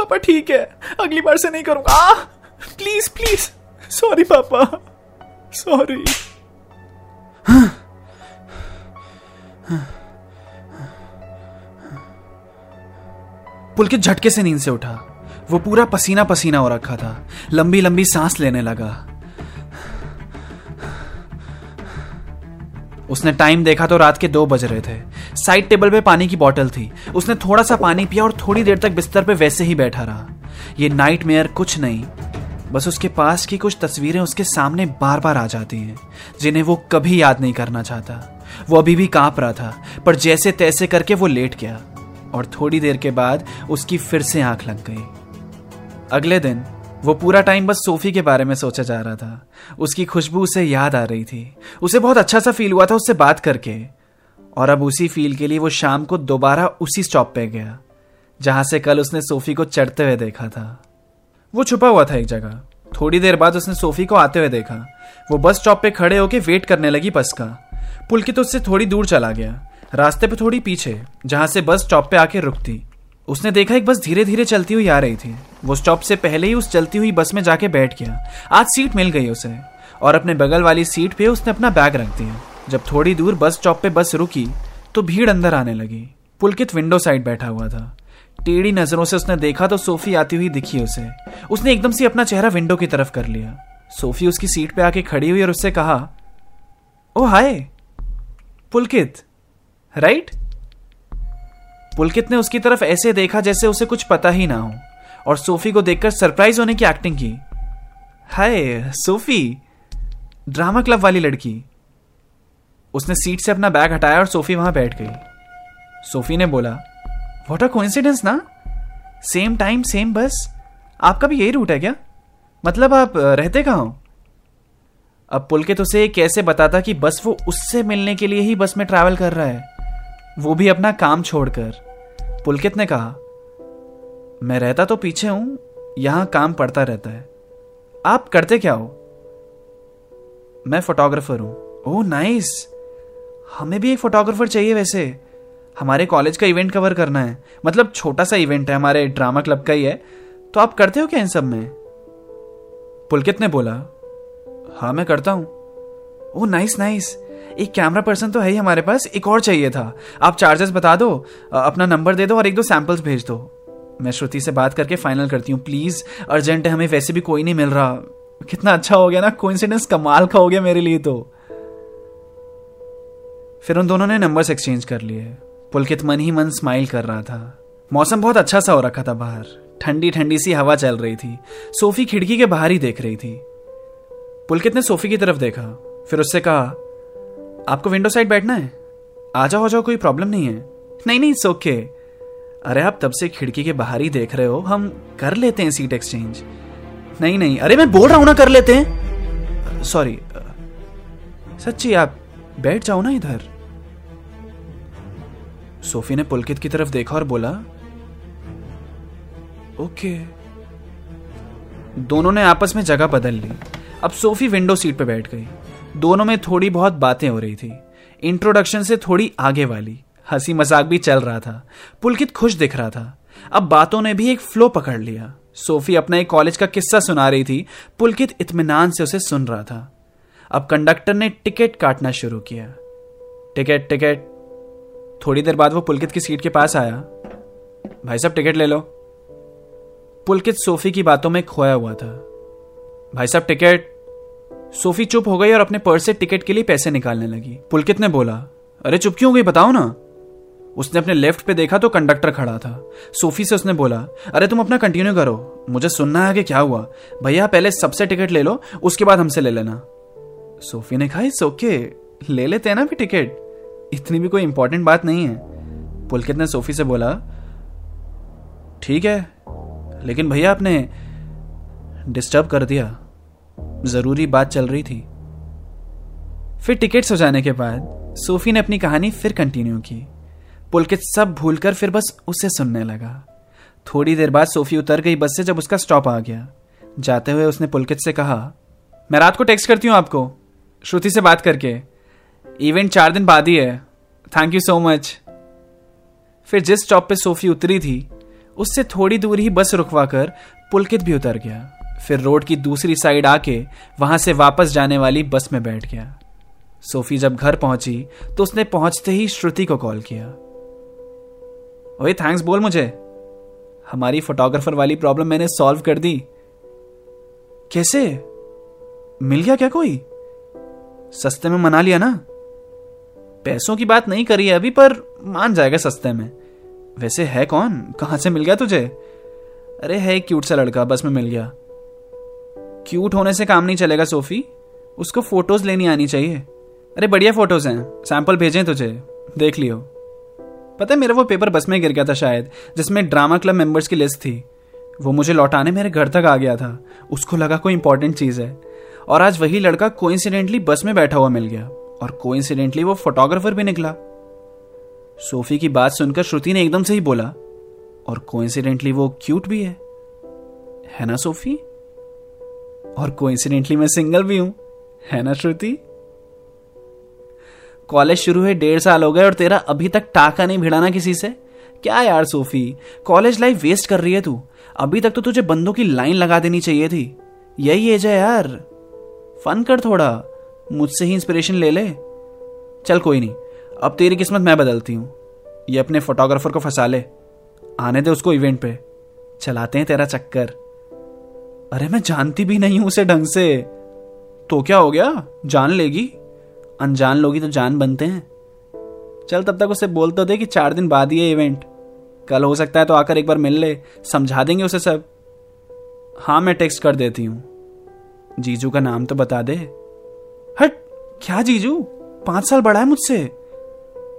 पापा, ठीक है। अगली बार से नहीं करूँगा। प्लीज़ प्लीज़ सॉरी पापा। सॉरी पुलकित झटके से नींद से उठा। वो पूरा पसीना पसीना हो रखा था। लंबी लंबी सांस लेने लगा। उसने टाइम देखा तो रात के दो बज रहे थे। साइड टेबल पे पानी की बोतल थी। उसने थोड़ा सा पानी पिया और थोड़ी देर तक बिस्तर पे वैसे ही बैठा रहा। ये नाइट मेयर कुछ नहीं। बस उसके पास की कुछ तस्वीरें उसके सामने बार बार आ जाती हैं, जिन्हें वो कभी याद नहीं करना चाहता। वो अभी भी काँप रहा था, पर जैसे तैसे करके वो लेट गया, और थोड़ी देर के बाद उसकी फिर से आँख लग गई। अगले दिन, वो पूरा टाइम बस सोफी के बारे में सोचा जा रहा था। उसकी खुशबू उसे याद आ रही थी। उसे बहुत अच्छा सा फील हुआ था उससे बात करके। और अब उसी फील के लिए वो शाम को दोबारा उसी स्टॉप पे गया, जहाँ से कल उसने सोफी को चढ़ते हुए देखा था। वो छुपा हुआ था एक जगह। थोड़ी देर बाद उसने सोफी को आते हुए देखा। वो बस स्टॉप पे खड़े होके वेट करने लगी बस का। पुलकित उससे थोड़ी दूर चला गया, रास्ते पे थोड़ी पीछे, जहाँ से बस स्टॉप पे आके रुकती। उसने देखा एक बस धीरे धीरे चलती हुई आ रही थी। वो स्टॉप से पहले ही उस चलती हुई बस में जाके बैठ गया। आज सीट मिल गई उसे, और अपने बगल वाली सीट पे उसने अपना बैग रख दिया। जब थोड़ी दूर बस स्टॉप पे बस रुकी तो भीड़ अंदर आने लगी। पुलकित विंडो साइड बैठा हुआ था। टेढ़ी नज़रों से उसने देखा तो सोफी आती हुई दिखी उसे। उसने एकदम से अपना चेहरा विंडो की तरफ़ कर लिया। सोफी उसकी सीट पे आके खड़ी हुई और उससे कहा ओ हाय। पुलकित राइट पुलकित ने उसकी तरफ़ ऐसे देखा जैसे उसे कुछ पता ही ना हो, और सोफी को देखकर सरप्राइज़ होने की एक्टिंग की। हाय, सोफी ड्रामा क्लब वाली लड़की उसने सीट से अपना बैग हटाया और सोफी वहाँ बैठ गई। सोफी ने बोला वॉट अ कोइंसिडेंस ना? सेम टाइम सेम बस आपका भी यही रूट है क्या? मतलब आप रहते कहाँ हो? अब पुलकित उसे कैसे बताता कि बस वो उससे मिलने के लिए ही बस में ट्रैवल कर रहा है। वो भी अपना काम छोड़कर। पुलकित ने कहा, मैं रहता तो पीछे हूँ, यहाँ काम पड़ता रहता है। आप करते क्या हो? मैं फोटोग्राफर हूँ. ओह नाइस हमें भी एक फोटोग्राफर चाहिए वैसे। हमारे कॉलेज का इवेंट कवर करना है। मतलब छोटा सा इवेंट है, हमारे ड्रामा क्लब का ही है। तो आप करते हो क्या इन सब में? पुलकित ने बोला हाँ मैं करता हूँ। ओह नाइस नाइस एक कैमरा पर्सन तो है ही हमारे पास। एक और चाहिए था। आप चार्जेस बता दो अपना नंबर दे दो और एक दो सैंपल्स भेज दो। मैं श्रुति से बात करके फाइनल करती हूँ। प्लीज़ अर्जेंट है, हमें वैसे भी कोई नहीं मिल रहा। कितना अच्छा हो गया ना कोइंसिडेंस कमाल का हो गया मेरे लिए तो। फिर उन दोनों ने नंबर्स एक्सचेंज कर लिए। पुलकित मन ही मन स्माइल कर रहा था। मौसम बहुत अच्छा सा हो रखा था बाहर। ठंडी ठंडी सी हवा चल रही थी। सोफी खिड़की के बाहर ही देख रही थी। पुलकित ने सोफी की तरफ़ देखा। फिर उससे कहा, आपको विंडो साइड बैठना है? आ जाओ जाओ, कोई प्रॉब्लम नहीं है। नहीं नहीं सोके अरे, आप तब से खिड़की के बाहर ही देख रहे हो? हम कर लेते हैं सीट एक्सचेंज नहीं नहीं, अरे, मैं बोल रहा हूँ ना, कर लेते हैं। सॉरी, सच्ची, आप बैठ जाओ ना इधर। सोफी ने पुलकित की तरफ़ देखा और बोला, ओके। दोनों ने आपस में जगह बदल ली। अब सोफी विंडो सीट पर बैठ गई। दोनों में थोड़ी बहुत बातें हो रही थी। इंट्रोडक्शन से थोड़ी आगे वाली। हँसी मज़ाक भी चल रहा था। पुलकित खुश दिख रहा था। अब बातों ने भी एक फ्लो पकड़ लिया। सोफी अपना एक कॉलेज का किस्सा सुना रही थी। पुलकित इत्मीनान से उसे सुन रहा था। अब कंडक्टर ने टिकट काटना शुरू किया। टिकट टिकट थोड़ी देर बाद वो पुलकित की सीट के पास आया। भाई साहब, टिकट ले लो। पुलकित सोफी की बातों में खोया हुआ था। भाई साहब, टिकट। सोफी चुप हो गई और अपने पर्स से टिकट के लिए पैसे निकालने लगी। पुलकित ने बोला, अरे, चुप क्यों गई, बताओ ना। उसने अपने लेफ़्ट पे देखा तो कंडक्टर खड़ा था। सोफी से उसने बोला, अरे, तुम अपना कंटिन्यू करो। मुझे सुनना है कि क्या हुआ। भैया, पहले सबसे टिकट ले लो, उसके बाद हमसे ले लेना। सोफी ने कहा, इट्स ओके। ले लेते हैं ना भी टिकट। इतनी भी कोई इंपॉर्टेंट बात नहीं है। पुलकित ने सोफी से बोला, ठीक है, लेकिन भैया आपने डिस्टर्ब कर दिया। ज़रूरी बात चल रही थी। फिर टिकट्स हो जाने के बाद सोफी ने अपनी कहानी फिर कंटिन्यू की। पुलकित सब भूलकर फिर बस उसे सुनने लगा। थोड़ी देर बाद सोफी उतर गई बस से जब उसका स्टॉप आ गया। जाते हुए उसने पुलकित से कहा, मैं रात को टेक्स्ट करती हूँ आपको, श्रुति से बात करके। इवेंट चार दिन बाद ही है। थैंक यू सो मच फिर जिस स्टॉप पे सोफी उतरी थी, उससे थोड़ी दूर ही बस रुकवा कर पुलकित भी उतर गया। फिर रोड की दूसरी साइड आके वहाँ से वापस जाने वाली बस में बैठ गया। सोफी जब घर पहुँची तो उसने पहुँचते ही श्रुति को कॉल किया। ओए थैंक्स बोल मुझे। हमारी फोटोग्राफर वाली प्रॉब्लम मैंने सॉल्व कर दी। कैसे? मिल गया क्या कोई? सस्ते में मना लिया ना? पैसों की बात नहीं करी है अभी, पर मान जाएगा सस्ते में। वैसे है कौन? कहाँ से मिल गया तुझे? अरे है क्यूट सा लड़का, बस में मिल गया। क्यूट होने से काम नहीं चलेगा, सोफी। उसको फ़ोटोज़ लेनी आनी चाहिए। अरे बढ़िया फ़ोटोज़ हैं। सैंपल भेजें तुझे। देख लियो। पता है, मेरा वो पेपर बस में गिर गया था शायद, जिसमें ड्रामा क्लब मेंबर्स की लिस्ट थी। वो मुझे लौटाने मेरे घर तक आ गया था। उसको लगा कोई इंपॉर्टेंट चीज़ है। और आज वही लड़का कोइंसिडेंटली बस में बैठा हुआ मिल गया। और कोइंसिडेंटली वो फोटोग्राफर भी निकला। सोफी की बात सुनकर श्रुति ने एकदम से ही बोला, और कोइंसिडेंटली वो क्यूट भी है। है ना सोफी? और कोइंसिडेंटली मैं सिंगल भी हूँ। है ना श्रुति? कॉलेज शुरू हुए डेढ़ साल हो गए और तेरा अभी तक टाका नहीं भिड़ाना किसी से। क्या यार सोफी, कॉलेज लाइफ वेस्ट कर रही है तू। अभी तक तो तुझे बंदों की लाइन लगा देनी चाहिए थी। यही एज है यार। फन कर थोड़ा। मुझसे ही इंस्पिरेशन ले ले। चल कोई नहीं। अब तेरी किस्मत मैं बदलती हूँ। ये अपने फोटोग्राफर को फंसा ले। आने दे उसको इवेंट पे। चलाते हैं तेरा चक्कर। अरे मैं जानती भी नहीं हूँ उसे ढंग से। तो क्या हो गया? जान लेगी। अनजान लोगी तो जान बनते हैं। चल तब तक उसे बोल तो दे कि चार दिन बाद है इवेंट कल हो सकता है तो आकर एक बार मिल ले। समझा देंगे उसे सब। हाँ मैं टेक्स्ट कर देती हूँ। जीजू का नाम तो बता दे। हट, क्या जीजू? पाँच साल बड़ा है मुझसे।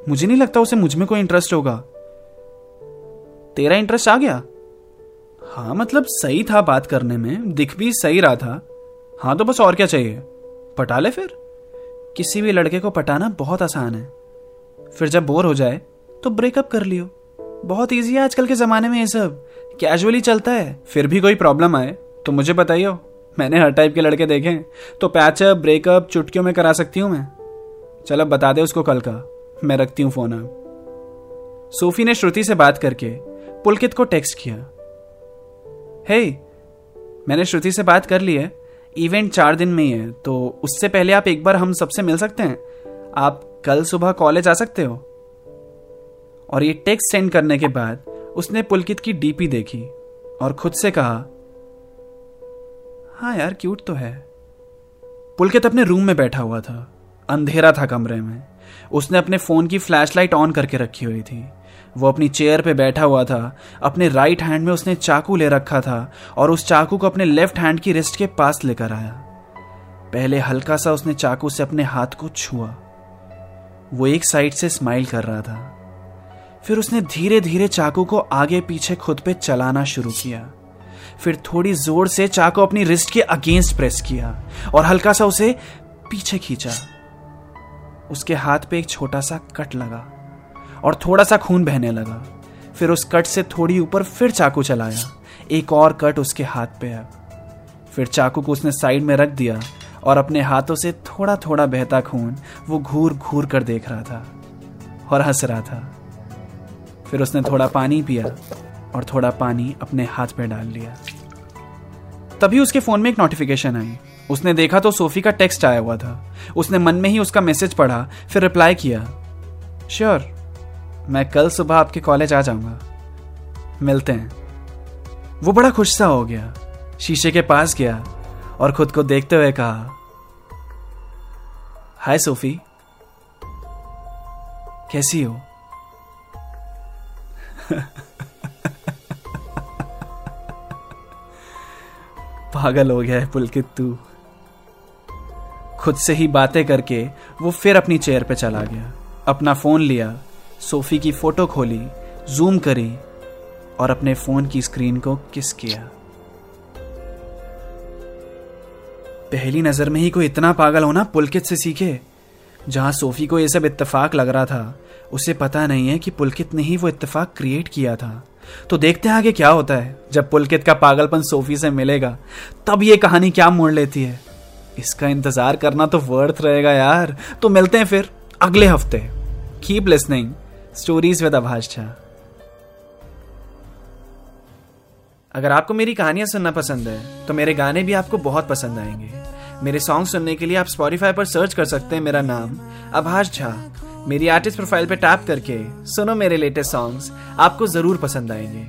मुझे नहीं लगता उसे मुझमें कोई इंटरेस्ट होगा। तेरा इंटरेस्ट आ गया? हाँ मतलब सही था बात करने में। दिख भी सही रहा था। हाँ तो बस और क्या चाहिए? पटा ले फिर। किसी भी लड़के को पटाना बहुत आसान है। फिर जब बोर हो जाए तो ब्रेकअप कर लियो। बहुत इजी है आजकल के जमाने में ये सब। कैजुअली चलता है, फिर भी कोई प्रॉब्लम आए तो मुझे बताइयो। मैंने हर टाइप के लड़के देखे तो पैचअप ब्रेकअप चुटकियों में करा सकती हूँ मैं? चलो बता दे उसको कल का। मैं रखती हूँ फ़ोन अब सोफी ने श्रुति से बात करके पुलकित को टेक्स्ट किया। हे hey, मैंने श्रुति से बात कर ली है। इवेंट चार दिन में ही है तो उससे पहले आप एक बार हम सबसे मिल सकते हैं? आप कल सुबह कॉलेज आ सकते हो? और ये टेक्स्ट सेंड करने के बाद उसने पुलकित की डीपी देखी और खुद से कहा हाँ यार क्यूट तो है। पुलकित अपने रूम में बैठा हुआ था। अंधेरा था कमरे में। उसने अपने फ़ोन की फ्लैशलाइट ऑन करके रखी हुई थी। वो अपनी चेयर पे बैठा हुआ था। अपने राइट हैंड में उसने चाकू ले रखा था और उस चाकू को अपने लेफ़्ट हैंड की रिस्ट के पास लेकर आया। पहले हल्का सा उसने चाकू से अपने हाथ को छुआ। वो एक साइड से स्माइल कर रहा था। फिर उसने धीरे धीरे चाकू को आगे पीछे खुद पे चलाना शुरू किया। फिर थोड़ी ज़ोर से चाकू अपनी रिस्ट के अगेंस्ट प्रेस किया और हल्का सा उसे पीछे खींचा। उसके हाथ पे एक छोटा सा कट लगा और थोड़ा सा खून बहने लगा। फिर उस कट से थोड़ी ऊपर फिर चाकू चलाया। एक और कट उसके हाथ पे अब फिर चाकू को उसने साइड में रख दिया और अपने हाथों से थोड़ा थोड़ा बहता खून वो घूर घूर कर देख रहा था और हंस रहा था। फिर उसने थोड़ा पानी पिया और थोड़ा पानी अपने हाथ पे डाल लिया तभी उसके फ़ोन में एक नोटिफिकेशन आई। उसने देखा तो सोफी का टेक्स्ट आया हुआ था। उसने मन में ही उसका मैसेज पढ़ा, फिर रिप्लाई किया। श्योर मैं कल सुबह आपके कॉलेज आ जाऊँगा। मिलते हैं। वो बड़ा खुश सा हो गया। शीशे के पास गया और खुद को देखते हुए कहा हाय सोफी। कैसी हो? पागल हो गया है पुलकित तू। खुद से ही बातें करके वो फिर अपनी चेयर पे चला गया। अपना फ़ोन लिया, सोफी की फ़ोटो खोली, जूम करी और अपने फ़ोन की स्क्रीन को किस किया। पहली नज़र में ही कोई इतना पागल होना पुलकित से सीखे। जहाँ सोफी को यह सब इत्तेफाक लग रहा था, उसे पता नहीं है कि पुलकित ने ही वो इत्तेफाक क्रिएट किया था। तो देखते हैं आगे क्या होता है। जब पुलकित का पागलपन सोफी से मिलेगा, तब ये कहानी क्या मोड़ लेती है? इसका इंतज़ार करना तो वर्थ रहेगा यार। तो मिलते हैं फिर अगले हफ़्ते। Keep listening stories with Abhash Jha अगर आपको मेरी कहानियाँ सुनना पसंद है तो मेरे गाने भी आपको बहुत पसंद आएँगे। मेरे सॉन्ग सुनने के लिए आप स्पॉटिफाई पर सर्च कर सकते हैं। मेरा नाम आभाष झा मेरी आर्टिस्ट प्रोफ़ाइल पे टैप करके सुनो मेरे लेटेस्ट सॉन्ग्स आपको ज़रूर पसंद आएँगे।